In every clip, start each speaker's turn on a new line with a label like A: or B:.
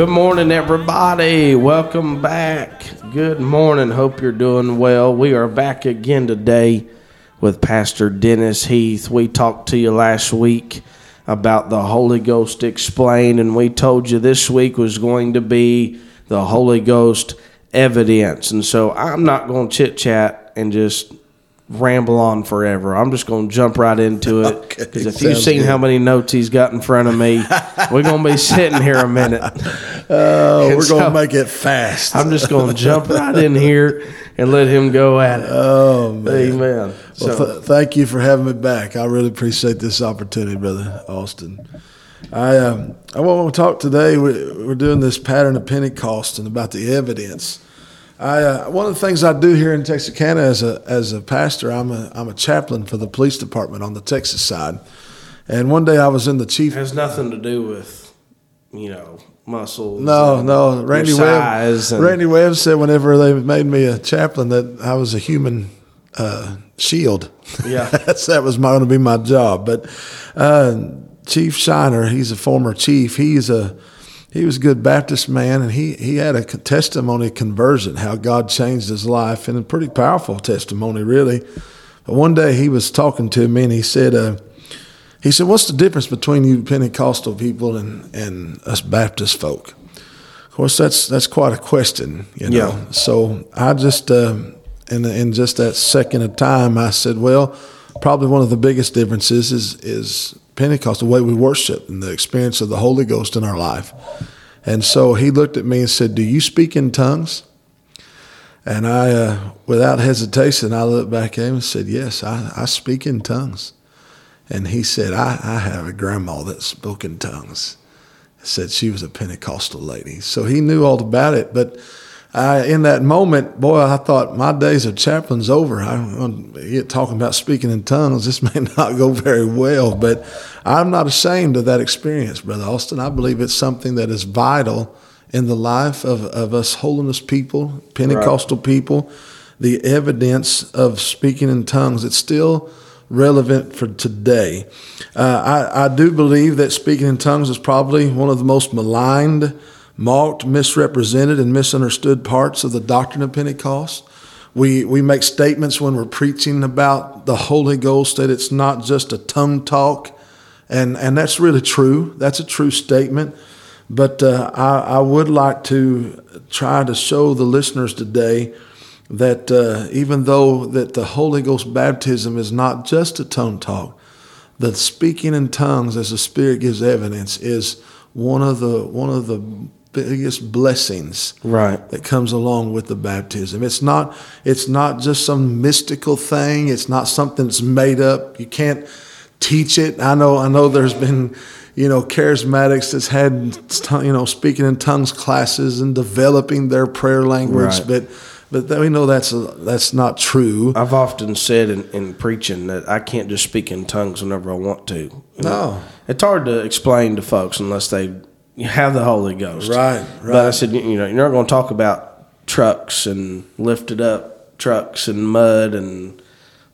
A: Good morning, everybody. Welcome back. Good morning. Hope you're doing well. We are back again today with Pastor Dennis Heath. We talked to you last week about the Holy Ghost explained, and we told you this week was going to be the Holy Ghost evidence. And so I'm not going to chit chat and just ramble on forever. I'm just going to jump right into it
B: Okay,
A: because if you've seen
B: good.
A: how many notes he's got in front of me, we're going to be sitting here a minute.
B: Oh, we're
A: so-
B: going to make it fast.
A: I'm just going to jump right in here and let him go at it.
B: oh, man.
A: Amen.
B: Well,
A: So,
B: th- thank you for having me back. I really appreciate this opportunity, Brother Austin. I um, I want to talk today. We're, we're doing this pattern of Pentecost and about the evidence. I uh, one of the things I do here in Texarkana as a as a pastor, I'm a I'm a chaplain for the police department on the Texas side. And one day I was in the chief
A: it has nothing to do with, you know, muscles.
B: No, no. Randy Webb.
A: and-
B: Randy Webb said whenever they made me a chaplain that I was a human uh, shield.
A: Yeah.
B: That's, that was going to be my job. But uh, Chief Shiner, he's a former chief. He's a he was a good Baptist man, and he he had a testimony of conversion, how God changed his life, and a pretty powerful testimony, really. But one day he was talking to me, and he said. Uh, he said, "What's the difference between you Pentecostal people and, and us Baptist folk?" Of course, that's that's quite a question, you know.
A: Yeah.
B: So I just, uh, in in just that second of time, I said, "Well, probably one of the biggest differences is is Pentecost, the way we worship, and the experience of the Holy Ghost in our life." And so he looked at me and said, "Do you speak in tongues?" And I, uh, without hesitation, I looked back at him and said, "Yes, I, I speak in tongues." And he said, I, I have a grandma that spoke in tongues. Said she was a Pentecostal lady. So he knew all about it. But I, in that moment, boy, I thought my days of chaplain's over. I'm get talking about speaking in tongues. This may not go very well, but I'm not ashamed of that experience, Brother Austin. I believe it's something that is vital in the life of, of us holiness people, Pentecostal people. The evidence of speaking in tongues, it's still relevant for today. Uh, I, I do believe that speaking in tongues is probably one of the most maligned, mocked, misrepresented, and misunderstood parts of the doctrine of Pentecost. We, we make statements when we're preaching about the Holy Ghost that it's not just a tongue talk, and, and that's really true. That's a true statement. But uh, I, I would like to try to show the listeners today that uh, even though that the Holy Ghost baptism is not just a tongue talk, the speaking in tongues as the Spirit gives evidence is one of the one of the biggest blessings
A: Right.
B: that comes along with the baptism. It's not it's not just some mystical thing. It's not something that's made up. You can't teach it. I know I know there's been you know charismatics that's had you know speaking in tongues classes and developing their prayer language,
A: Right.
B: but but we know that's that's not true.
A: I've often said in, in preaching that I can't just speak in tongues whenever I want to. You know,
B: No.
A: It's hard to explain to folks unless they have the Holy Ghost.
B: Right, right.
A: But I said, you know, you're not going to talk about trucks and lifted up trucks and mud and,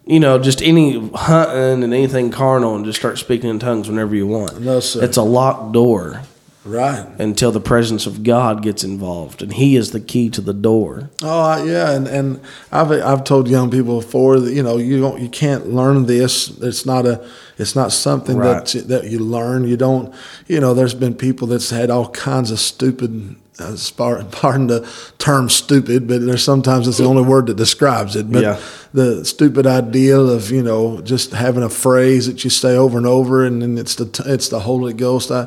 A: you know, just any hunting and anything carnal and just start speaking in tongues whenever you want.
B: No, sir.
A: It's a locked door
B: Right.
A: until the presence of God gets involved, and He is the key to the door.
B: Oh yeah, and, and I've I've told young people before that you know you don't you can't learn this. It's not a it's not something
A: Right.
B: that you, that you learn. You don't you know. There's been people that's had all kinds of stupid. Uh, pardon the term stupid, but there's sometimes it's the only word that describes it. But
A: Yeah.
B: the stupid idea of you know just having a phrase that you say over and over, and then it's the it's the Holy Ghost. I,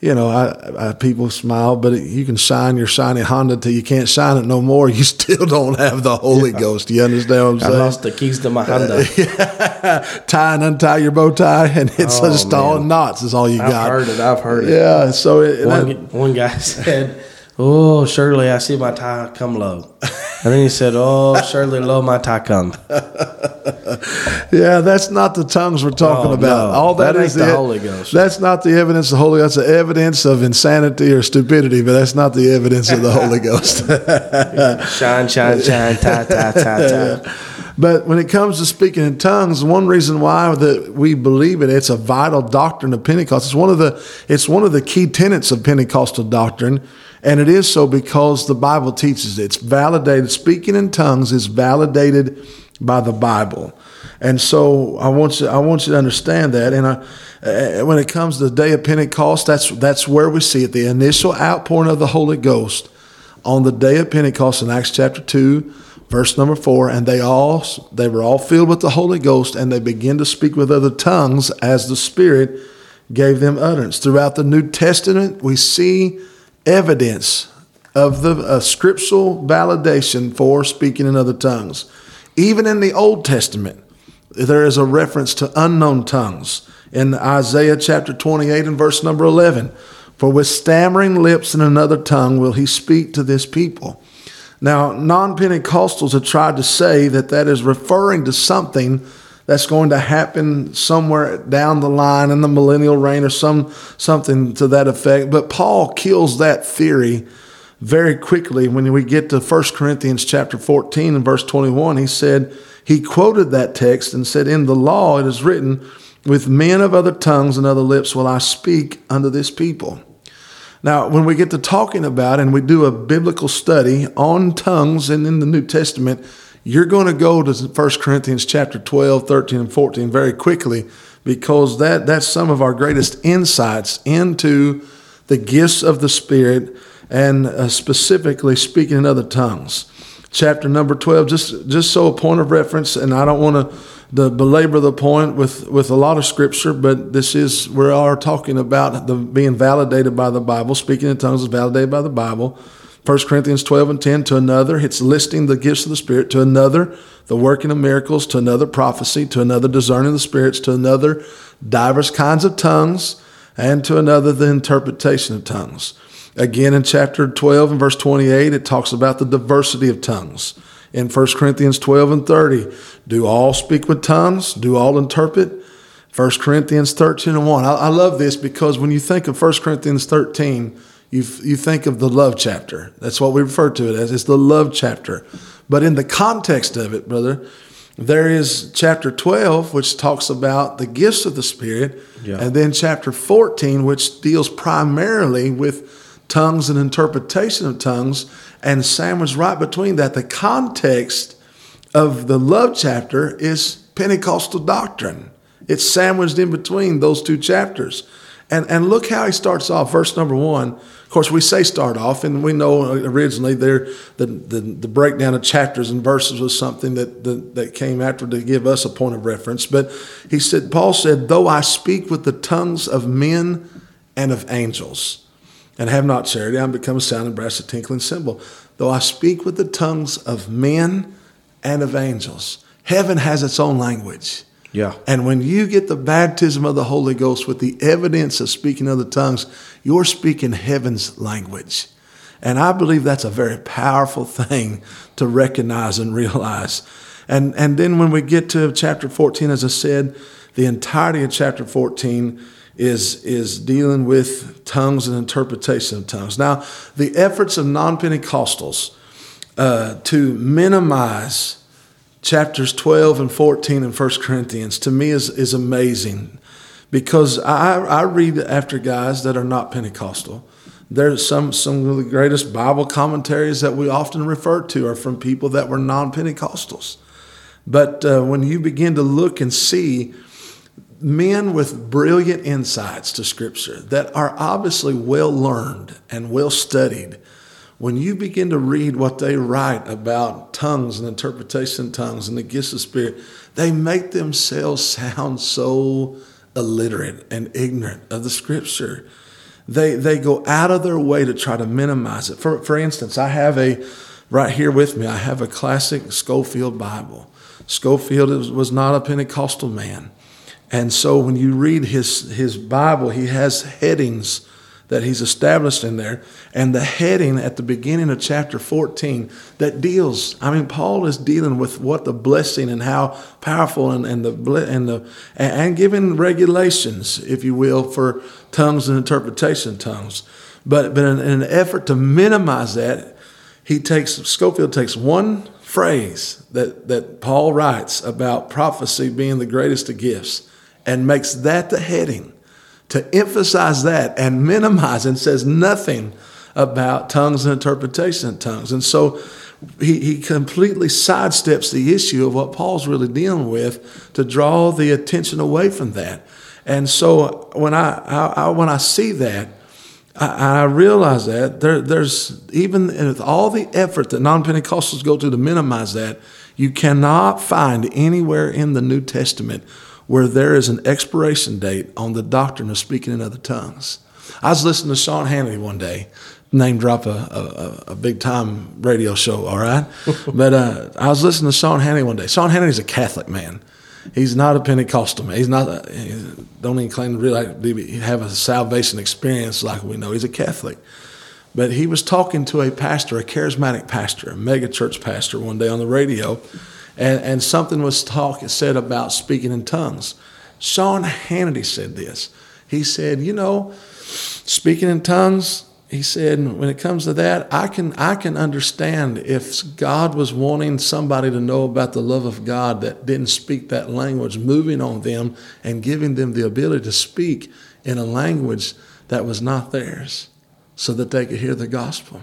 B: you know, I, I people smile, but you can shine your shiny Honda till you can't shine it no more. You still don't have the Holy Ghost. You understand what I'm
A: I
B: saying?
A: lost the keys to my uh, Honda.
B: tie and untie your bow tie, and it's
A: Oh,
B: just all knots. Is all you got.
A: I've heard it. I've heard it.
B: Yeah. So it,
A: One,
B: that-
A: one guy said, "Oh, surely I see my tie come low," and then he said, "Oh, surely low my tie come."
B: Yeah, that's not the tongues we're talking
A: Oh,
B: about.
A: no.
B: All that
A: That
B: is
A: the Holy Ghost.
B: That's not the evidence of the Holy Ghost. That's the evidence of insanity or stupidity, but that's not the evidence of the Holy Ghost.
A: Shine, shine, shine, tie, tie, tie, tie.
B: but when it comes to speaking in tongues, one reason why that we believe it, it's a vital doctrine of Pentecost. It's one of the it's one of the key tenets of Pentecostal doctrine, and it is so because the Bible teaches it. It's validated. Speaking in tongues is validated by the Bible. And so I want you, I want you to understand that. And I, uh, when it comes to the day of Pentecost, that's that's where we see it. The initial outpouring of the Holy Ghost on the day of Pentecost in Acts chapter two, verse number four. And they all they were all filled with the Holy Ghost, and they began to speak with other tongues as the Spirit gave them utterance. Throughout the New Testament, we see evidence of the uh, scriptural validation for speaking in other tongues. Even in the Old Testament, there is a reference to unknown tongues in Isaiah chapter 28 and verse number 11. For with stammering lips and another tongue will he speak to this people. Now, non Pentecostals have tried to say that that is referring to something that's going to happen somewhere down the line in the millennial reign or some something to that effect. But Paul kills that theory very quickly when we get to 1 Corinthians chapter 14 and verse 21. He said, he quoted that text and said, In the law it is written, With men of other tongues and other lips will I speak unto this people. Now, when we get to talking about and we do a biblical study on tongues and in the New Testament, you're going to go to 1 Corinthians chapter 12, 13, and 14 very quickly because that, that's some of our greatest insights into the gifts of the Spirit and uh, specifically speaking in other tongues. Chapter number 12 just just so a point of reference and i don't want to belabor the point with with a lot of scripture but this is we are talking about the being validated by the bible speaking in tongues is validated by the bible. 1 corinthians 12 and 10 to another it's listing the gifts of the spirit to another the working of miracles to another prophecy to another discerning the spirits to another diverse kinds of tongues and to another the interpretation of tongues Again, in chapter 12 and verse 28, it talks about the diversity of tongues. In 1 Corinthians 12 and 30, do all speak with tongues? Do all interpret? 1 Corinthians 13 and 1. I, I love this because when you think of 1 Corinthians 13, you, you think of the love chapter. That's what we refer to it as. It's the love chapter. But in the context of it, brother, there is chapter 12, which talks about the gifts of the Spirit, yeah. and then chapter 14, which deals primarily with tongues and interpretation of tongues, and sandwiched right between that, the context of the love chapter is Pentecostal doctrine. It's sandwiched in between those two chapters. And, and look how he starts off, verse number one. Of course, we say start off, and we know originally there the, the, the breakdown of chapters and verses was something that, that, that came after to give us a point of reference. But he said, Paul said, Though I speak with the tongues of men and of angels, and have not charity, I am become a sounding brass, a tinkling cymbal. Though I speak with the tongues of men and of angels, heaven has its own language.
A: Yeah.
B: And when you get the baptism of the Holy Ghost with the evidence of speaking other tongues, you're speaking heaven's language. And I believe that's a very powerful thing to recognize and realize. And, and then when we get to chapter 14, as I said, the entirety of chapter 14 is, is dealing with tongues and interpretation of tongues. Now, the efforts of non Pentecostals uh, to minimize chapters 12 and 14 in 1 Corinthians to me is, is amazing because I, I read after guys that are not Pentecostal. There's some, some of the greatest Bible commentaries that we often refer to are from people that were non Pentecostals. But uh, when you begin to look and see men with brilliant insights to Scripture that are obviously well learned and well studied, when you begin to read what they write about tongues and interpretation of tongues and the gifts of Spirit, they make themselves sound so illiterate and ignorant of the Scripture. They, they go out of their way to try to minimize it. For, for instance, I have a, right here with me, I have a classic Scofield Bible. Scofield was not a Pentecostal man. And so when you read his, his Bible, he has headings that he's established in there. And the heading at the beginning of chapter 14 that deals, I mean, Paul is dealing with what the blessing and how powerful and, and the and the and giving regulations, if you will, for tongues and interpretation tongues. But but in, in an effort to minimize that, he takes Scofield takes one phrase that, that Paul writes about prophecy being the greatest of gifts and makes that the heading to emphasize that and minimize and says nothing about tongues and interpretation of tongues. And so he, he completely sidesteps the issue of what Paul's really dealing with to draw the attention away from that. And so when I, I, I when I see that, I, I realize that there, there's even with all the effort that non-Pentecostals go to to minimize that, you cannot find anywhere in the New Testament where there is an expiration date on the doctrine of speaking in other tongues. I was listening to Sean Hannity one day, name drop a, a, a big time radio show, all right? but uh, I was listening to Sean Hannity one day. Sean Hannity's a Catholic man. He's not a Pentecostal man. He's not. A, he don't even claim to really have a salvation experience like we know. He's a Catholic, but he was talking to a pastor, a charismatic pastor, a mega church pastor, one day on the radio, and, and something was talk said about speaking in tongues. Sean Hannity said this. He said, "You know, speaking in tongues he said, when it comes to that, I can I can understand if God was wanting somebody to know about the love of God that didn't speak that language, moving on them and giving them the ability to speak in a language that was not theirs, so that they could hear the gospel.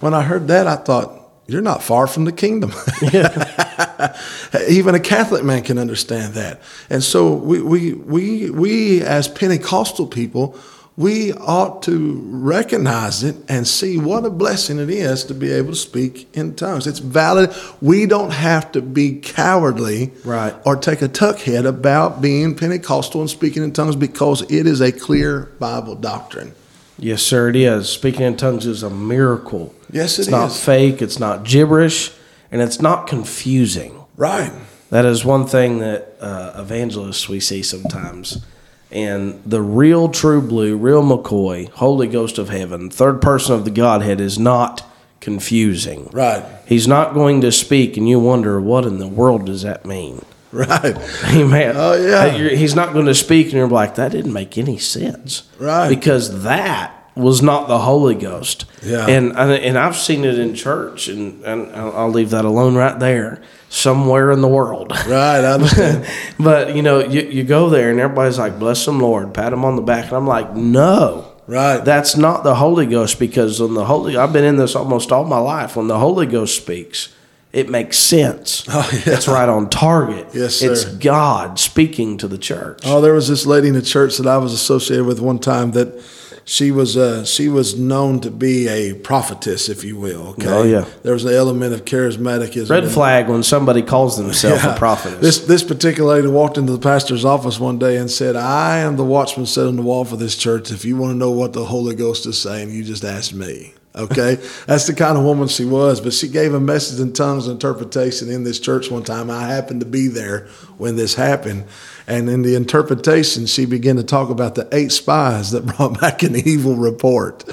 B: When I heard that, I thought, you're not far from the kingdom. Even a Catholic man can understand that. And so we, we, we, we as Pentecostal people we ought to recognize it and see what a blessing it is to be able to speak in tongues. It's valid. We don't have to be cowardly
A: right.
B: or take a tuck head about being Pentecostal and speaking in tongues because it is a clear Bible doctrine.
A: Yes, sir, it is. Speaking in tongues is a miracle.
B: Yes,
A: it it's not fake, it's not gibberish, and it's not confusing.
B: Right.
A: That is one thing that uh, evangelists we see sometimes and the real true blue, real McCoy, Holy Ghost of Heaven, third person of the Godhead is not confusing.
B: Right.
A: He's not going to speak, and you wonder what in the world does that mean.
B: Right.
A: Amen.
B: Oh yeah.
A: He's not going to speak, and you're like, that didn't make any sense.
B: Right.
A: Because that was not the Holy Ghost.
B: Yeah.
A: And and I've seen it in church, and, and I'll leave that alone right there somewhere in the world.
B: Right, I understand.
A: but you know, you, you go there and everybody's like, "Bless them, Lord," pat them on the back, and I'm like, "No."
B: Right.
A: That's not the Holy Ghost because when the Holy I've been in this almost all my life. When the Holy Ghost speaks, it makes sense.
B: Oh, yeah.
A: It's right on target.
B: Yes, sir.
A: It's God speaking to the church.
B: Oh, there was this lady in the church that I was associated with one time that she was uh, she was known to be a prophetess, if you will. Okay?
A: Oh yeah,
B: there was an element of charismaticism.
A: Red flag when somebody calls themselves yeah. a prophetess.
B: This this particular lady walked into the pastor's office one day and said, "I am the watchman set on the wall for this church. If you want to know what the Holy Ghost is saying, you just ask me." Okay, that's the kind of woman she was. But she gave a message in tongues interpretation in this church one time. I happened to be there when this happened, and in the interpretation, she began to talk about the eight spies that brought back an evil report.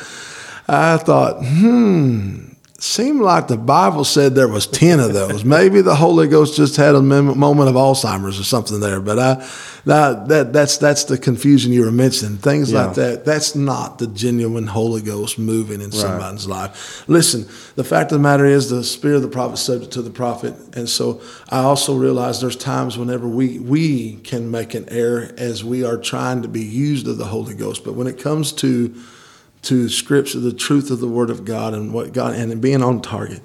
B: I thought, hmm, seemed like the Bible said there was 10 of those. Maybe the Holy Ghost just had a moment of Alzheimer's or something there. But I, that, that, that's, that's the confusion you were mentioning. Things yeah. like that. That's not the genuine Holy Ghost moving in right. somebody's life. Listen, the fact of the matter is the spirit of the prophet subject to the prophet. And so I also realize there's times whenever we, we can make an error as we are trying to be used of the Holy Ghost. But when it comes to to the Scripture, the truth of the Word of God, and what God and being on target.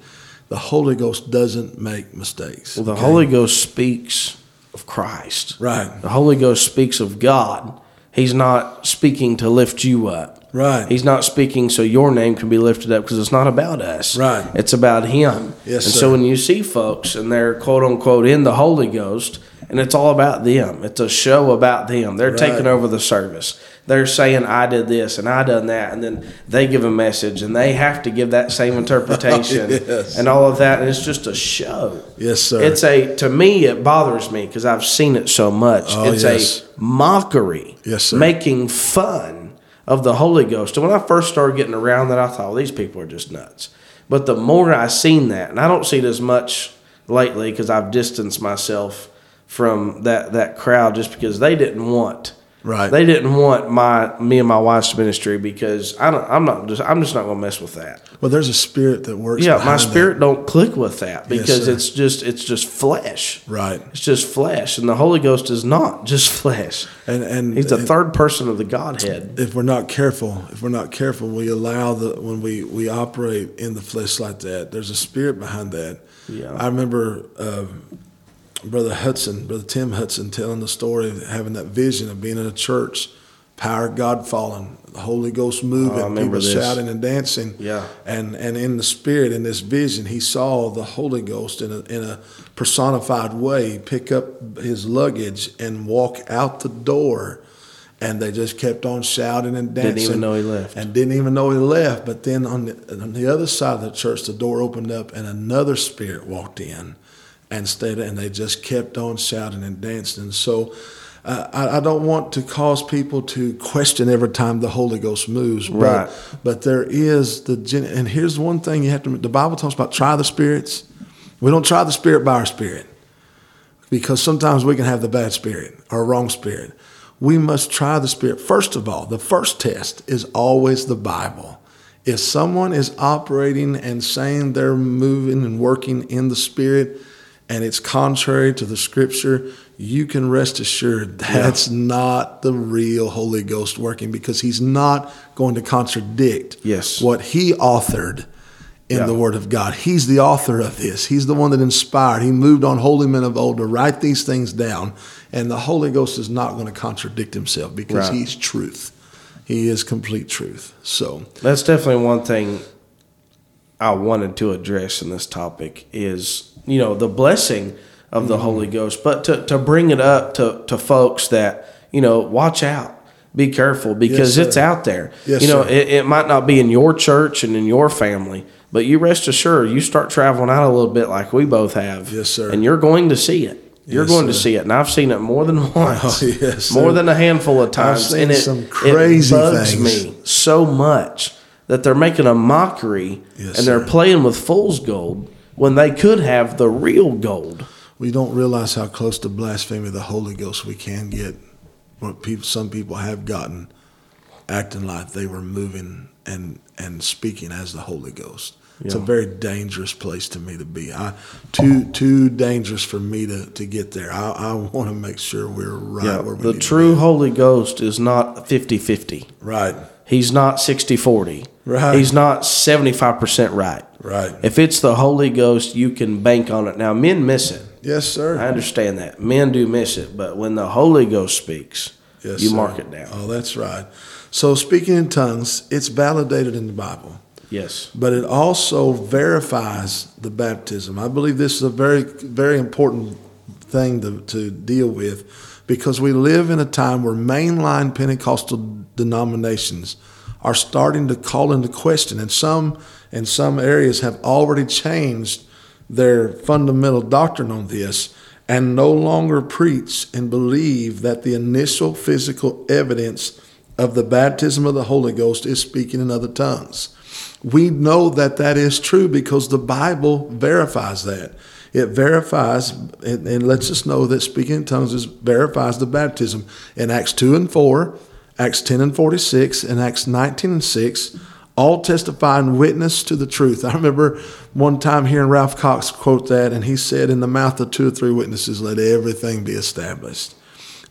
B: The Holy Ghost doesn't make mistakes.
A: Well, the okay? Holy Ghost speaks of Christ.
B: Right.
A: The Holy Ghost speaks of God. He's not speaking to lift you up.
B: Right.
A: He's not speaking so your name can be lifted up because it's not about us.
B: Right.
A: It's about Him.
B: Yes.
A: And
B: sir.
A: so when you see folks and they're quote unquote in the Holy Ghost, and it's all about them. It's a show about them. They're right. taking over the service they're saying I did this and I done that, and then they give a message and they have to give that same interpretation
B: yes.
A: and all of that, and it's just a show.
B: Yes, sir.
A: It's a to me it bothers me because I've seen it so much.
B: Oh,
A: it's
B: yes.
A: a mockery.
B: Yes, sir.
A: Making fun of the Holy Ghost. And when I first started getting around that, I thought, well, these people are just nuts. But the more I seen that, and I don't see it as much lately because I've distanced myself from that that crowd just because they didn't want
B: Right.
A: They didn't want my me and my wife's ministry because I don't. I'm not just. I'm just not going to mess with that.
B: Well, there's a spirit that works.
A: Yeah, my spirit
B: that.
A: don't click with that because
B: sir.
A: it's just it's just flesh.
B: Right.
A: It's just flesh, and the Holy Ghost is not just flesh.
B: And and
A: He's the
B: and
A: third person of the Godhead.
B: if we're not careful, if we're not careful, we allow the when we we operate in the flesh like that. There's a spirit behind that.
A: Yeah.
B: I remember uh, Brother Hudson, Brother Tim Hudson, telling the story of having that vision of being in a church, power of God falling, the Holy Ghost
A: oh, moving, Oh,
B: people
A: this.
B: shouting and dancing.
A: Yeah.
B: And and in the spirit, in this vision, he saw the Holy Ghost in a in a personified way pick up his luggage and walk out the door. And they just kept on shouting and dancing.
A: Didn't even know he left.
B: And didn't even know he left. But then on the, on the other side of the church, the door opened up and another spirit walked in and stayed, and they just kept on shouting and dancing. And so uh, I, I don't want to cause people to question every time the Holy Ghost moves. But,
A: Right.
B: But there is the, gen- and here's one thing you have to, the Bible talks about try the spirits. We don't try the spirit by our spirit because sometimes we can have the bad spirit or wrong spirit. We must try the spirit. First of all, the first test is always the Bible. If someone is operating and saying they're moving and working in the spirit and it's contrary to the scripture, you can rest assured that's not the real Holy Ghost working because he's not going to contradict
A: Yes.
B: what he authored in
A: Yeah.
B: the Word of God. He's the author of this. He's the one that inspired. He moved on holy men of old to write these things down. And the Holy Ghost is not going to contradict himself because
A: Right.
B: he's truth. He is complete truth. So,
A: That's definitely one thing I wanted to address in this topic is, you know, the blessing of the mm-hmm. Holy Ghost, but to, to bring it up to, to folks that, you know, watch out. Be careful because
B: sir.
A: it's out there.
B: Yes,
A: you know, it, it might not be in your church and in your family, but you rest assured you start traveling out a little bit like we both have.
B: Yes, sir.
A: And you're going to see it. You're
B: Yes,
A: going to see it. And I've seen it more than oh, once.
B: Oh, yes,
A: more
B: sir.
A: than a handful of times. and it,
B: some
A: it
B: crazy
A: bugs
B: things.
A: me so much that they're making a mockery
B: Yes,
A: and they're
B: sir.
A: playing with fool's gold when they could have the real gold.
B: we don't realize how close to blasphemy of the Holy Ghost we can get. What people, some people have gotten acting like they were moving and, and speaking as the Holy Ghost. It's a very dangerous place to me to be. I, too too dangerous for me to, to get there. I, I want to make sure we're right
A: Yeah,
B: where we
A: the true Holy Ghost is not 50 50.
B: Right,
A: He's not 60 40.
B: Right.
A: He's not 75% right.
B: right.
A: If it's the Holy Ghost, you can bank on it. Now, men miss it.
B: yes, sir.
A: I understand that. Men do miss it. But when the Holy Ghost speaks,
B: Yes,
A: you
B: sir.
A: mark it down.
B: Oh, that's right. So speaking in tongues, it's validated in the Bible.
A: Yes.
B: but it also verifies the baptism. I believe this is a very, very important thing to, to deal with because we live in a time where mainline Pentecostal denominations are starting to call into question, and some in some areas have already changed their fundamental doctrine on this and no longer preach and believe that the initial physical evidence of the baptism of the Holy Ghost is speaking in other tongues. We know that that is true because the Bible verifies that. It verifies, and, and lets us know that speaking in tongues is, verifies the baptism. In Acts 2 and 4, Acts 10 and 46, and Acts 19 and 6, all testify and witness to the truth. I remember one time hearing Ralph Cox quote that, and he said, In the mouth of two or three witnesses, let everything be established.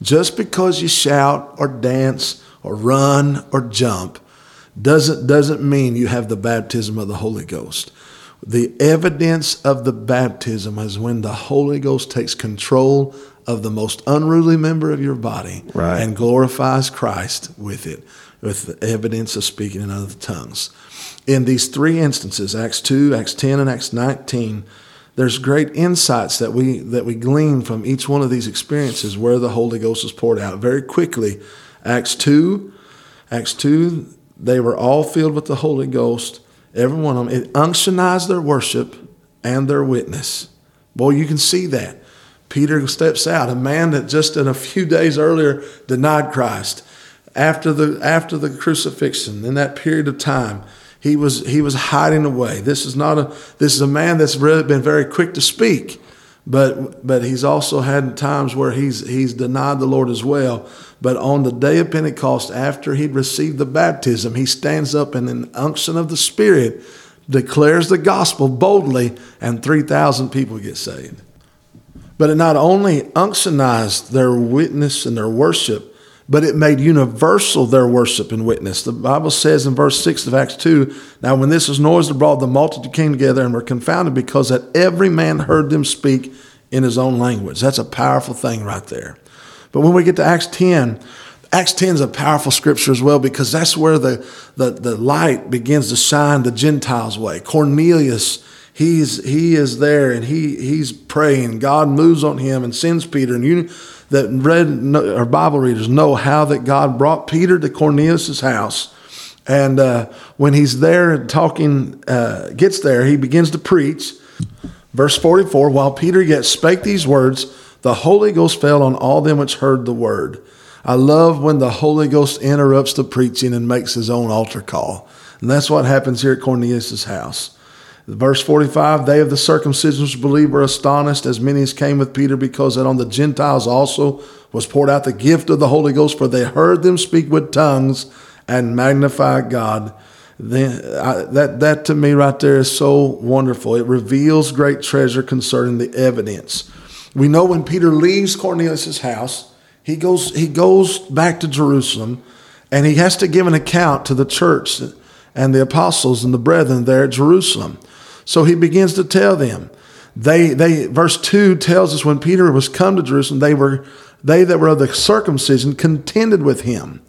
B: Just because you shout or dance or run or jump doesn't doesn't mean you have the baptism of the Holy Ghost. The evidence of the baptism is when the Holy Ghost takes control of the most unruly member of your body
A: Right.
B: and glorifies Christ with it, with the evidence of speaking in other tongues. In these three instances, Acts 2, Acts 10, and Acts 19, there's great insights that we that we glean from each one of these experiences where the Holy Ghost is poured out. Very quickly, Acts 2, Acts 2, they were all filled with the Holy Ghost. Every one of them. It unctionized their worship and their witness. Boy, you can see that. Peter steps out, a man that just in a few days earlier denied Christ. After the after the crucifixion, in that period of time, he was he was hiding away. This is not a this is a man that's really been very quick to speak, but but he's also had times where he's he's denied the Lord as well. But on the day of Pentecost, after he'd received the baptism, he stands up in an unction of the Spirit declares the gospel boldly, and three thousand people get saved. But it not only unctionized their witness and their worship, but it made universal their worship and witness. The Bible says in verse 6 of Acts 2 Now, when this was noised abroad, the multitude came together and were confounded because that every man heard them speak in his own language. That's a powerful thing right there. But when we get to Acts 10, Acts 10 is a powerful scripture as well because that's where the, the, the light begins to shine the Gentiles' way. Cornelius, he's, he is there and he, he's praying. God moves on him and sends Peter. And you that read or Bible readers know how that God brought Peter to Cornelius' house. And uh, when he's there and talking, uh, gets there, he begins to preach. Verse 44 While Peter yet spake these words, the Holy Ghost fell on all them which heard the word. I love when the Holy Ghost interrupts the preaching and makes his own altar call. And that's what happens here at Cornelius' house. Verse 45 They of the circumcision which believed were astonished, as many as came with Peter, because that on the Gentiles also was poured out the gift of the Holy Ghost, for they heard them speak with tongues and magnify God. Then, I, that, that to me right there is so wonderful. It reveals great treasure concerning the evidence. We know when Peter leaves Cornelius' house, he goes, he goes back to Jerusalem and he has to give an account to the church and the apostles and the brethren there at Jerusalem. So he begins to tell them. They, they, verse 2 tells us when Peter was come to Jerusalem, they were, they that were of the circumcision contended with him.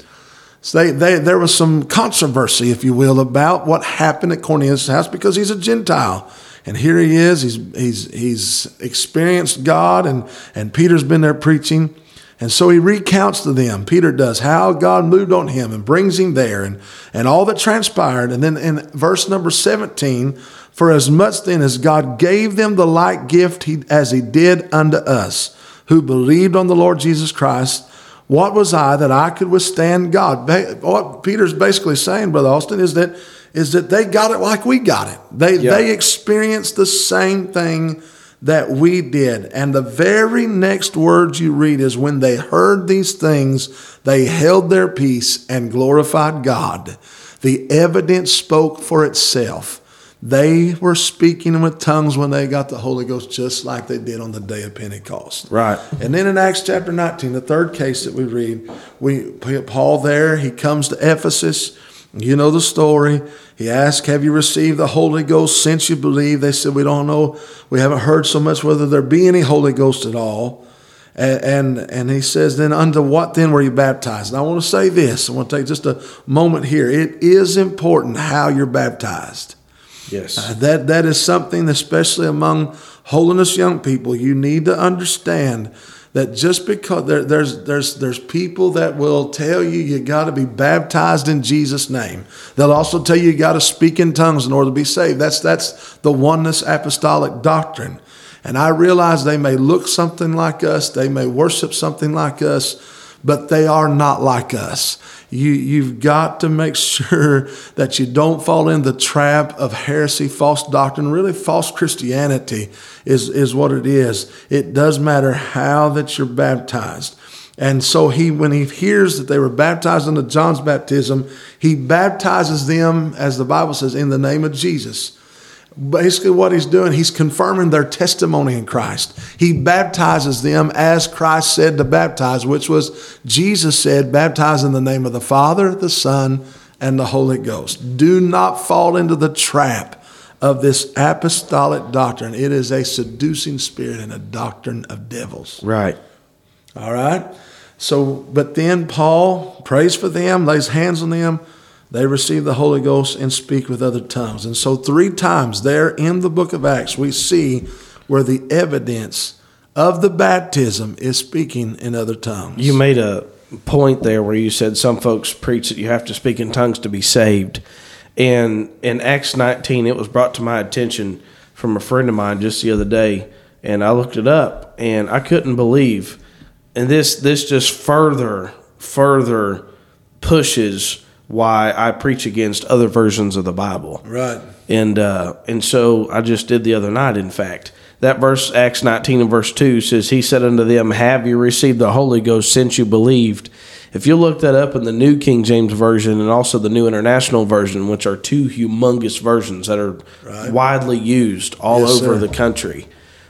B: So they, they, there was some controversy, if you will, about what happened at Cornelius' house because he's a Gentile. And here he is. He's, he's, he's experienced God, and, and Peter's been there preaching. And so he recounts to them, Peter does, how God moved on him and brings him there and, and all that transpired. And then in verse number 17, for as much then as God gave them the like gift he, as he did unto us, who believed on the Lord Jesus Christ, what was I that I could withstand God? What Peter's basically saying, Brother Austin, is that is that they got it like we got it. They yeah. they experienced the same thing that we did. And the very next words you read is when they heard these things, they held their peace and glorified God. The evidence spoke for itself. They were speaking with tongues when they got the Holy Ghost, just like they did on the day of Pentecost.
A: Right.
B: And then in Acts chapter 19, the third case that we read, we Paul there, he comes to Ephesus. You know the story. He asked, Have you received the Holy Ghost since you believe? They said, We don't know. We haven't heard so much whether there be any Holy Ghost at all. And, and, and he says, Then unto what then were you baptized? And I want to say this. I want to take just a moment here. It is important how you're baptized.
A: Yes.
B: Uh, that, that is something, especially among holiness young people, you need to understand that just because there, there's there's there's people that will tell you you got to be baptized in Jesus name. They'll also tell you you got to speak in tongues in order to be saved. That's that's the oneness apostolic doctrine. And I realize they may look something like us, they may worship something like us, but they are not like us. You, you've got to make sure that you don't fall in the trap of heresy, false doctrine. Really, false Christianity is, is what it is. It does matter how that you're baptized. And so he, when he hears that they were baptized into John's baptism, he baptizes them, as the Bible says, in the name of Jesus basically what he's doing, he's confirming their testimony in Christ. He baptizes them as Christ said to baptize, which was Jesus said, baptize in the name of the Father, the Son, and the Holy Ghost. Do not fall into the trap of this apostolic doctrine. It is a seducing spirit and a doctrine of devils.
A: Right.
B: All right. So, but then Paul prays for them, lays hands on them they receive the Holy Ghost and speak with other tongues. And so, three times there in the book of Acts, we see where the evidence of the baptism is speaking in other tongues.
A: You made a point there where you said some folks preach that you have to speak in tongues to be saved. And in Acts 19, it was brought to my attention from a friend of mine just the other day, and I looked it up, and I couldn't believe. And this this just further further pushes why I preach against other versions of the Bible.
B: Right.
A: And uh, and so I just did the other night. In fact, that verse, Acts 19 and verse 2 says, He said unto them, Have you received the Holy Ghost since you believed? If you look that up in the New King James Version and also the New International Version, which are two humongous versions that are
B: Right.
A: widely used all
B: Yes,
A: over
B: sir.
A: the country,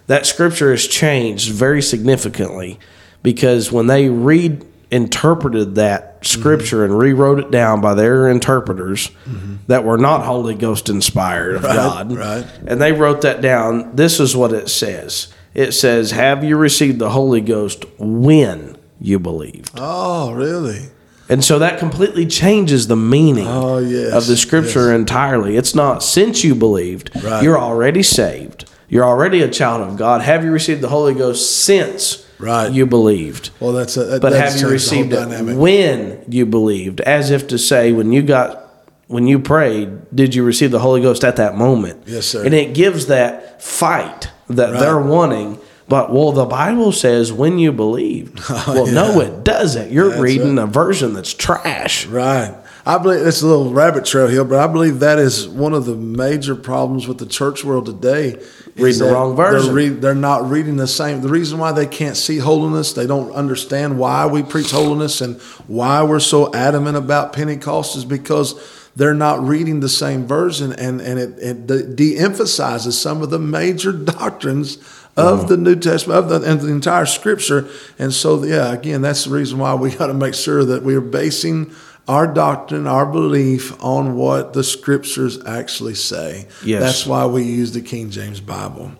A: that scripture has changed very significantly because when they read interpreted that mm-hmm. scripture and rewrote it down by their interpreters mm-hmm. that were not Holy Ghost inspired of God,
B: right.
A: and they wrote that down. This is what it says. It says, "Have you received the Holy Ghost when you believed?"
B: Oh, really?
A: And so that completely changes the meaning
B: Oh, yes,
A: of the scripture entirely. It's not since you believed,
B: Right.
A: you're already saved. You're already a child of God. Have you received the Holy Ghost since
B: Right.
A: you believed?
B: Well, that's a, that
A: But
B: does
A: have you received
B: whole
A: it
B: dynamic.
A: when you believed? As if to say, when you got when you prayed, did you receive the Holy Ghost at that moment?
B: Yes, sir.
A: And it gives that fight that
B: Right.
A: they're wanting. But well, the Bible says when you believed. Oh, well, no, it doesn't. You're
B: That's
A: reading a version that's trash.
B: Right. I believe it's a little rabbit trail here, but I believe that is one of the major problems with the church world today.
A: Reading the wrong version.
B: They're, read, they're not reading the same. The reason why they can't see holiness, they don't understand why we preach holiness and why we're so adamant about Pentecost is because they're not reading the same version and, and it, it de- emphasizes some of the major doctrines of mm-hmm. the New Testament of the, and the entire Scripture. And so, yeah, again, that's the reason why we got to make sure that we are basing our doctrine, our belief on what the Scriptures actually say.
A: Yes.
B: That's why we use the King James Bible.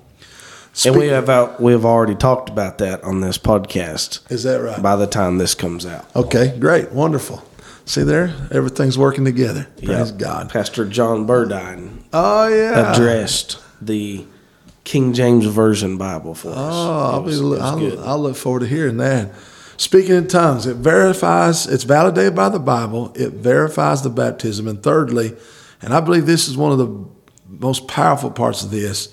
A: And we have out, we have already talked about that on this podcast.
B: Is that right?
A: By the time this comes out,
B: Okay, great, wonderful. See there, everything's working together. Praise
A: Yeah.
B: God.
A: Pastor John Burdine
B: Oh yeah.
A: addressed the King James Version Bible for us.
B: Oh, I'll, be, I'll, I'll look forward to hearing that. Speaking in tongues, it verifies, it's validated by the Bible, it verifies the baptism. And thirdly, and I believe this is one of the most powerful parts of this,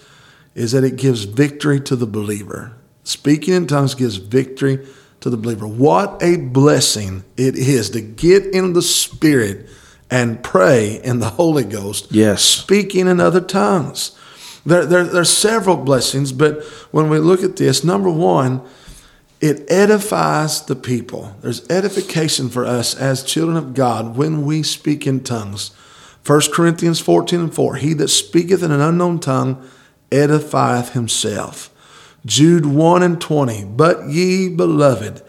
B: is that it gives victory to the believer. Speaking in tongues gives victory to the believer. What a blessing it is to get in the Spirit and pray in the Holy Ghost
A: Yes.
B: speaking in other tongues. There, there, there are several blessings, but when we look at this, number one, it edifies the people. There's edification for us as children of God when we speak in tongues. 1 Corinthians 14 and 4 He that speaketh in an unknown tongue edifieth himself. Jude 1 and 20 But ye, beloved,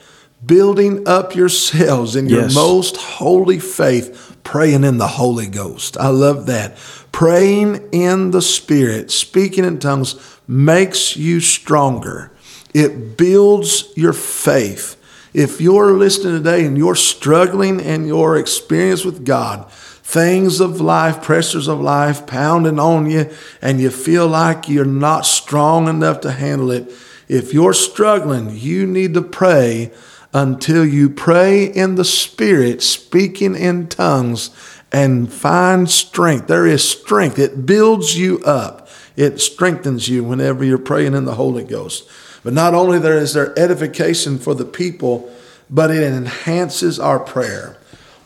B: building up yourselves in your
A: Yes.
B: most holy faith, praying in the Holy Ghost. I love that. Praying in the Spirit, speaking in tongues, makes you stronger. It builds your faith. If you're listening today and you're struggling in your experience with God, things of life, pressures of life pounding on you, and you feel like you're not strong enough to handle it, if you're struggling, you need to pray until you pray in the Spirit, speaking in tongues, and find strength. There is strength. It builds you up. It strengthens you whenever you're praying in the Holy Ghost. But not only there is there edification for the people, but it enhances our prayer.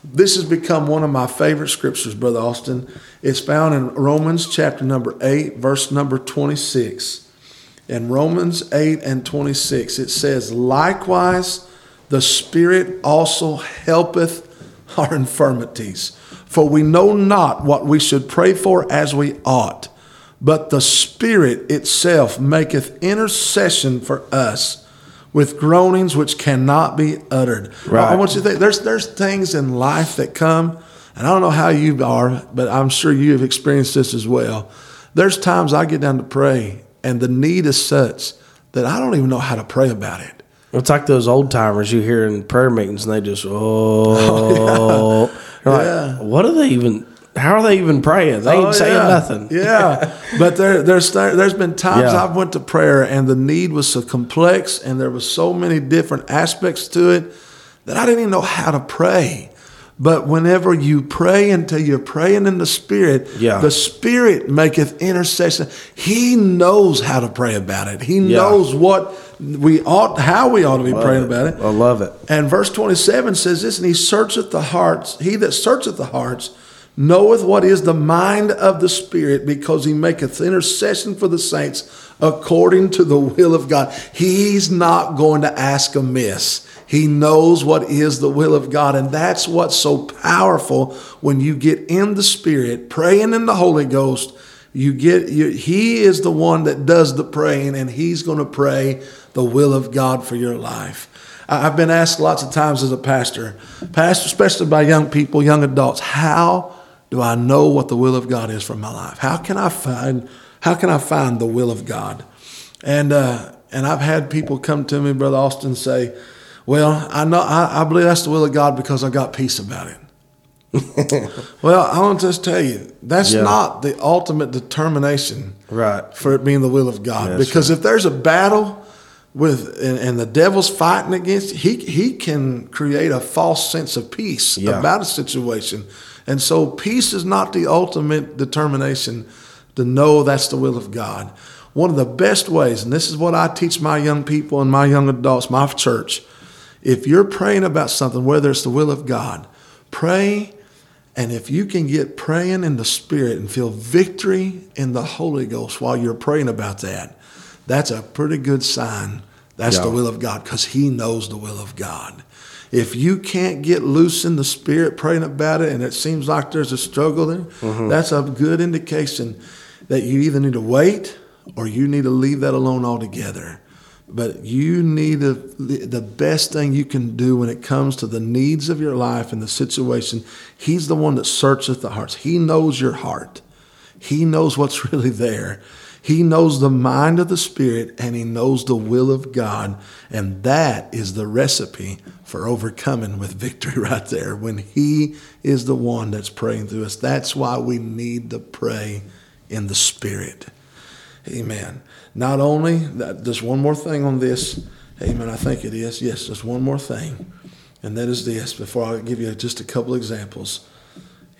B: This has become one of my favorite scriptures, Brother Austin. It's found in Romans chapter number 8, verse number 26. In Romans 8 and 26, it says, Likewise, the Spirit also helpeth our infirmities. For we know not what we should pray for as we ought, but the Spirit itself maketh intercession for us with groanings which cannot be uttered.
A: Right.
B: I want you to think there's there's things in life that come, and I don't know how you are, but I'm sure you have experienced this as well. There's times I get down to pray, and the need is such that I don't even know how to pray about it.
A: It's like those old timers you hear in prayer meetings, and they just oh, You're like,
B: Yeah.
A: what are they even? How are they even praying? They ain't
B: Oh,
A: saying
B: yeah.
A: nothing.
B: Yeah, but there, there's there's been times
A: Yeah.
B: I've went to prayer and the need was so complex and there was so many different aspects to it that I didn't even know how to pray. But whenever you pray until you're praying in the Spirit,
A: Yeah.
B: the Spirit maketh intercession. He knows how to pray about it. He
A: Yeah.
B: knows what we ought, how we ought to be praying about it.
A: I love it.
B: And verse 27 says this, and he searcheth the hearts, he that searcheth the hearts knoweth what is the mind of the Spirit, because he maketh intercession for the saints according to the will of God. He's not going to ask amiss. He knows what is the will of God. And that's what's so powerful when you get in the Spirit, praying in the Holy Ghost. You get you, he is the one that does the praying, and he's going to pray the will of God for your life. I've been asked lots of times as a pastor, pastor, especially by young people, young adults, how do I know what the will of God is for my life? How can I find how can I find the will of God? And uh, and I've had people come to me, Brother Austin, say, "Well, I know I, I believe that's the will of God because I got peace about it." well, I want to just tell you that's yeah. not the ultimate determination,
A: right,
B: for it being the will of God. because right. if there's a battle with and, and, the devil's fighting against, he he can create a false sense of peace yeah. about a situation, and so peace is not the ultimate determination to know that's the will of God. One of the best ways, and this is what I teach my young people and my young adults, my church, if you're praying about something, whether it's the will of God, pray. And if you can get praying in the Spirit and feel victory in the Holy Ghost while you're praying about that, that's a pretty good sign. That's yeah. the will of God because He knows the will of God. If you can't get loose in the spirit praying about it and it seems like there's a struggle there, mm-hmm. that's a good indication that you either need to wait or you need to leave that alone altogether. But you need to, the best thing you can do when it comes to the needs of your life and the situation. He's the one that searcheth the hearts. He knows your heart. He knows what's really there. He knows the mind of the Spirit and he knows the will of God. And that is the recipe for overcoming with victory right there when He is the one that's praying through us. That's why we need to pray in the Spirit. Amen. Not only that, there's one more thing on this. Amen. I think it is. Yes, there's one more thing. And that is this before I give you just a couple examples.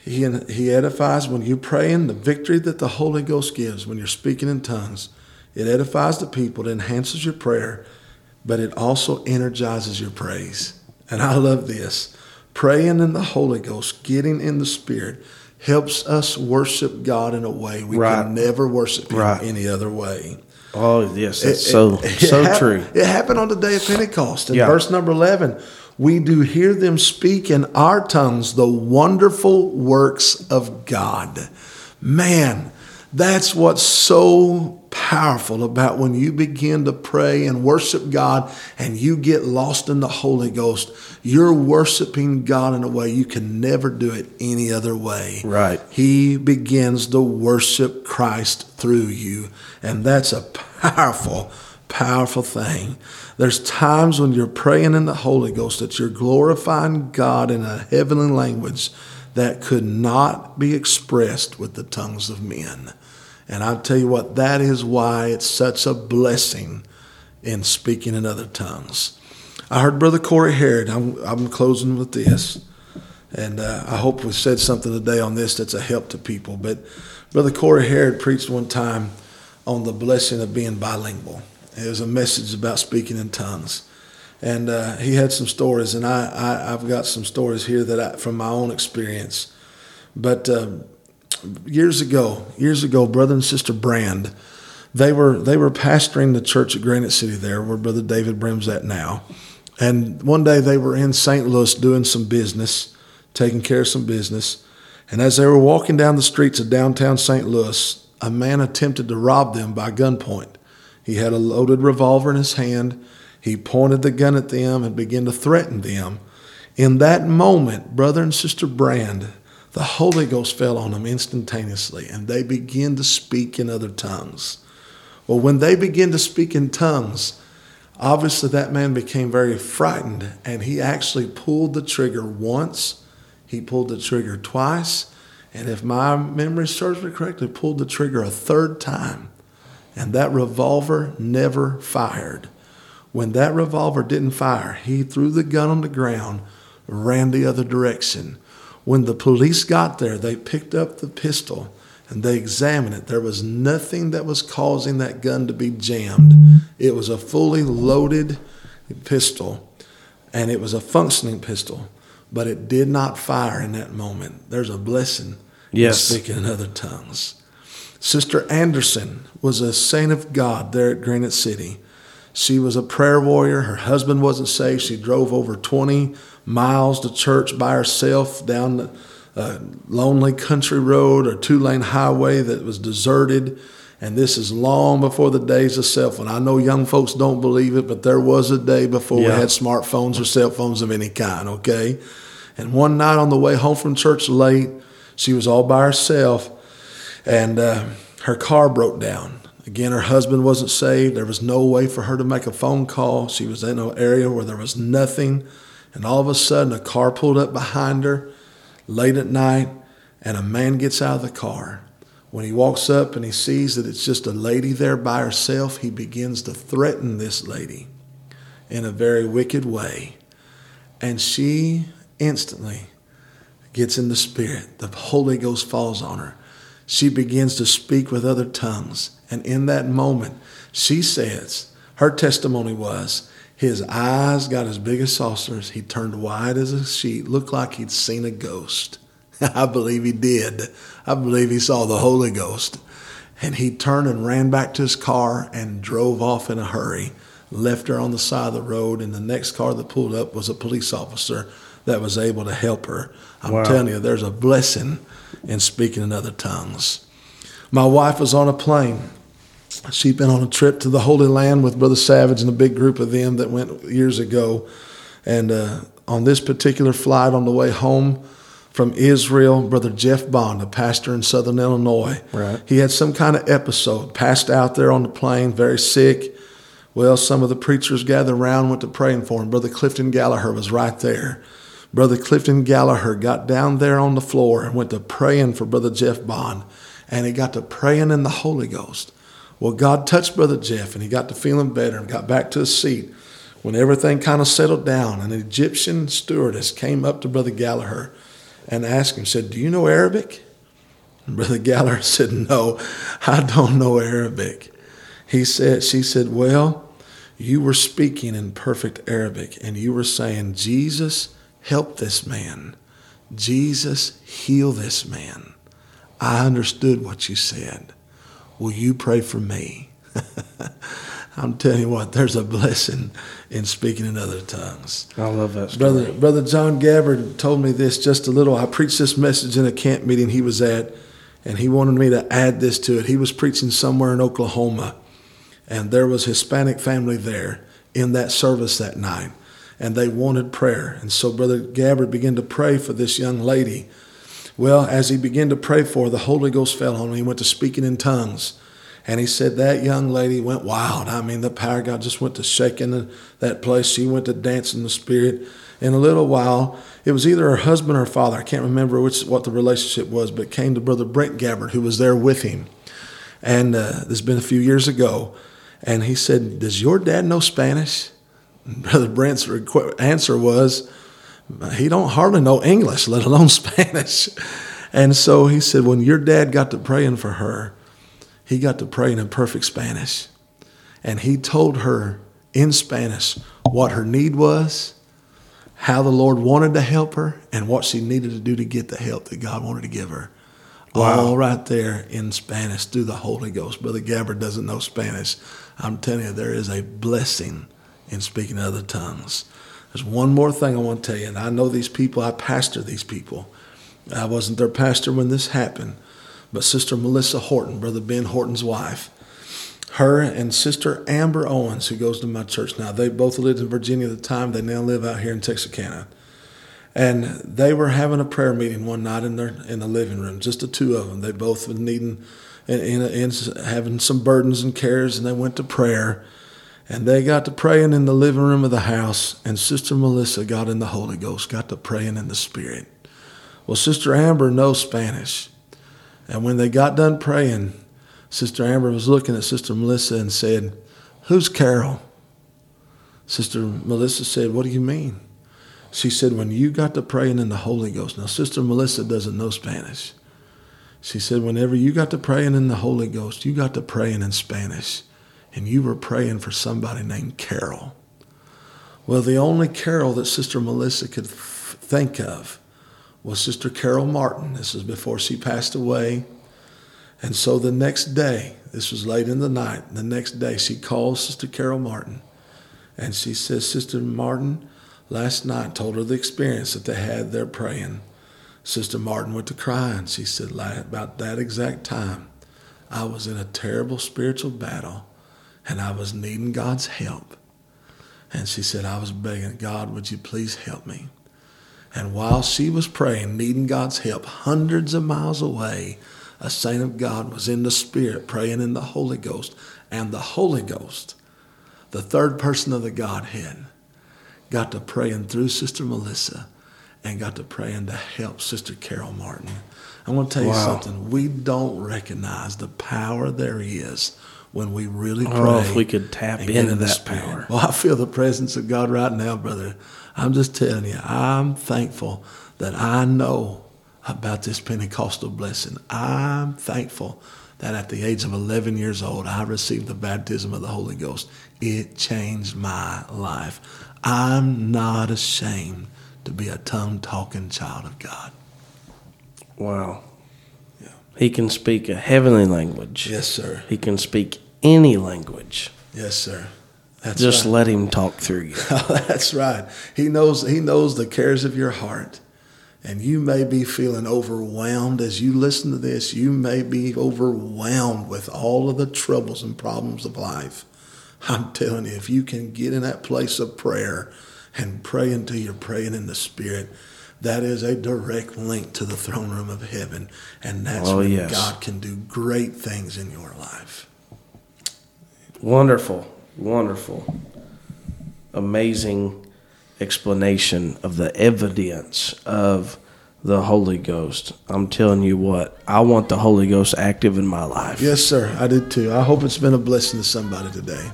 B: He, he edifies when you pray in the victory that the Holy Ghost gives when you're speaking in tongues. It edifies the people, it enhances your prayer, but it also energizes your praise. And I love this. Praying in the Holy Ghost, getting in the Spirit, helps us worship God in a way we right. can never worship Him right. any other way.
A: Oh yes, that's it, so it, so
B: it
A: true.
B: It happened on the day of Pentecost in yeah. verse number eleven. We do hear them speak in our tongues the wonderful works of God. Man, that's what's so powerful about when you begin to pray and worship God and you get lost in the Holy Ghost. You're worshiping God in a way you can never do it any other way.
A: Right.
B: He begins to worship Christ through you. And that's a powerful, powerful thing. There's times when you're praying in the Holy Ghost that you're glorifying God in a heavenly language that could not be expressed with the tongues of men. And I'll tell you what, that is why it's such a blessing in speaking in other tongues. I heard Brother Corey Harrod, I'm, I'm closing with this, and uh, I hope we said something today on this that's a help to people. But Brother Corey Harrod preached one time on the blessing of being bilingual. It was a message about speaking in tongues. And uh, he had some stories, and I, I, have got some stories here that I, from my own experience. But um, years ago, years ago, brother and sister Brand, they were they were pastoring the church at Granite City there, where Brother David Brim's at now. And one day they were in St. Louis doing some business, taking care of some business. And as they were walking down the streets of downtown St. Louis, a man attempted to rob them by gunpoint. He had a loaded revolver in his hand. He pointed the gun at them and began to threaten them. In that moment, brother and sister Brand the Holy Ghost fell on them instantaneously, and they began to speak in other tongues. Well, when they began to speak in tongues, obviously that man became very frightened, and he actually pulled the trigger once, he pulled the trigger twice, and if my memory serves me correctly, pulled the trigger a third time. And that revolver never fired. When that revolver didn't fire, he threw the gun on the ground, ran the other direction. When the police got there, they picked up the pistol and they examined it. There was nothing that was causing that gun to be jammed. It was a fully loaded pistol and it was a functioning pistol. but it did not fire in that moment. There's a blessing
A: Yes.
B: in speaking in other tongues. Sister Anderson was a saint of God there at Granite City. She was a prayer warrior. Her husband wasn't saved. She drove over 20 miles to church by herself down the uh, lonely country road or two lane highway that was deserted. And this is long before the days of cell phone. I know young folks don't believe it, but there was a day before we had smartphones or cell phones of any kind, okay? And one night on the way home from church late, she was all by herself and uh, her car broke down. Again, her husband wasn't saved. There was no way for her to make a phone call. She was in an area where there was nothing. And all of a sudden, a car pulled up behind her late at night, and a man gets out of the car. When he walks up and he sees that it's just a lady there by herself, he begins to threaten this lady in a very wicked way. And she instantly gets in the spirit. The Holy Ghost falls on her. She begins to speak with other tongues. And in that moment, she says, her testimony was, his eyes got as big as saucers. He turned white as a sheet, looked like he'd seen a ghost. I believe he did. I believe he saw the Holy Ghost. And he turned and ran back to his car and drove off in a hurry, left her on the side of the road. And the next car that pulled up was a police officer that was able to help her. I'm
A: Wow.
B: telling you, there's a blessing in speaking in other tongues. My wife was on a plane. She'd been on a trip to the Holy Land with Brother Savage and a big group of them that went years ago. And uh, on this particular flight on the way home from Israel, Brother Jeff Bond, a pastor in southern Illinois,
A: Right.
B: he had some kind of episode, passed out there on the plane, very sick. Well, some of the preachers gathered around, went to praying for him. Brother Clifton Gallagher was right there. Brother Clifton Gallagher got down there on the floor and went to praying for Brother Jeff Bond. And he got to praying in the Holy Ghost. Well, God touched Brother Jeff and he got to feeling better and got back to his seat. When everything kind of settled down, an Egyptian stewardess came up to Brother Gallagher and asked him, said, Do you know Arabic? And Brother Gallagher said, No, I don't know Arabic. He said, She said, Well, you were speaking in perfect Arabic and you were saying, Jesus, help this man. Jesus, heal this man. I understood what you said. Will you pray for me? I'm telling you what, there's a blessing in speaking in other tongues.
A: I love that story.
B: Brother, Brother John Gabbard told me this just a little. I preached this message in a camp meeting he was at, and he wanted me to add this to it. He was preaching somewhere in Oklahoma, and there was Hispanic family there in that service that night, and they wanted prayer. And so Brother Gabbard began to pray for this young lady. Well, as he began to pray for her, the Holy Ghost fell on him. He went to speaking in tongues. And he said that young lady went wild. I mean, the power of God just went to shaking that place. She went to dance in the spirit. In a little while, it was either her husband or her father. I can't remember which what the relationship was, but came to Brother Brent Gabbard, who was there with him. And uh, this has been a few years ago. And he said, Does your dad know Spanish? Brother Brent's requ- answer was, he don't hardly know English, let alone Spanish. And so he said, when your dad got to praying for her, he got to praying in perfect Spanish. And he told her in Spanish what her need was, how the Lord wanted to help her, and what she needed to do to get the help that God wanted to give her.
A: Wow.
B: All right there in Spanish through the Holy Ghost. Brother Gabbard doesn't know Spanish. I'm telling you, there is a blessing in speaking other tongues. There's one more thing I want to tell you, and I know these people, I pastor these people. I wasn't their pastor when this happened, but Sister Melissa Horton, Brother Ben Horton's wife, her and Sister Amber Owens, who goes to my church now, they both lived in Virginia at the time. They now live out here in Texarkana. And they were having a prayer meeting one night in their in the living room, just the two of them. They both were needing and, and, and having some burdens and cares, and they went to prayer. And they got to praying in the living room of the house, and Sister Melissa got in the Holy Ghost, got to praying in the Spirit. Well, Sister Amber knows Spanish. And when they got done praying, Sister Amber was looking at Sister Melissa and said, Who's Carol? Sister Melissa said, What do you mean? She said, When you got to praying in the Holy Ghost. Now, Sister Melissa doesn't know Spanish. She said, Whenever you got to praying in the Holy Ghost, you got to praying in Spanish. And you were praying for somebody named Carol. Well, the only Carol that Sister Melissa could think of was Sister Carol Martin. This was before she passed away. And so the next day, this was late in the night, the next day she calls Sister Carol Martin and she says, Sister Martin, last night told her the experience that they had there praying. Sister Martin went to crying. She said, about that exact time, I was in a terrible spiritual battle and I was needing God's help. And she said, I was begging, God, would you please help me? And while she was praying, needing God's help, hundreds of miles away, a saint of God was in the Spirit praying in the Holy Ghost. And the Holy Ghost, the third person of the Godhead, got to praying through Sister Melissa and got to praying to help Sister Carol Martin. I want to tell you wow. something. We don't recognize the power there is when we really pray. Oh,
A: if we could tap into that power.
B: Well, I feel the presence of God right now, brother. I'm just telling you, I'm thankful that I know about this Pentecostal blessing. I'm thankful that at the age of 11 years old, I received the baptism of the Holy Ghost. It changed my life. I'm not ashamed to be a tongue talking child of God.
A: Wow. Yeah. He can speak a heavenly language.
B: Yes, sir.
A: He can speak any language.
B: Yes, sir.
A: That's Just right. let him talk through you.
B: That's right. He knows he knows the cares of your heart. And you may be feeling overwhelmed as you listen to this. You may be overwhelmed with all of the troubles and problems of life. I'm telling you, if you can get in that place of prayer and pray until you're praying in the Spirit, that is a direct link to the throne room of heaven. And that's oh, when yes. God can do great things in your life.
A: Wonderful, wonderful, amazing explanation of the evidence of the Holy Ghost. I'm telling you what, I want the Holy Ghost active in my life.
B: Yes, sir, I did too. I hope it's been a blessing to somebody today.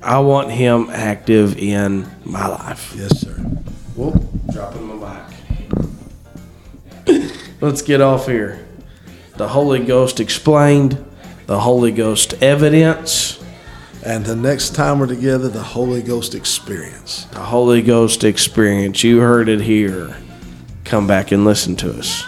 A: I want him active in my life.
B: Yes, sir.
A: Whoop, dropping my mic. Let's get off here. The Holy Ghost explained, the Holy Ghost evidence
B: and the next time we're together, the Holy Ghost experience.
A: The Holy Ghost experience. You heard it here. Come back and listen to us.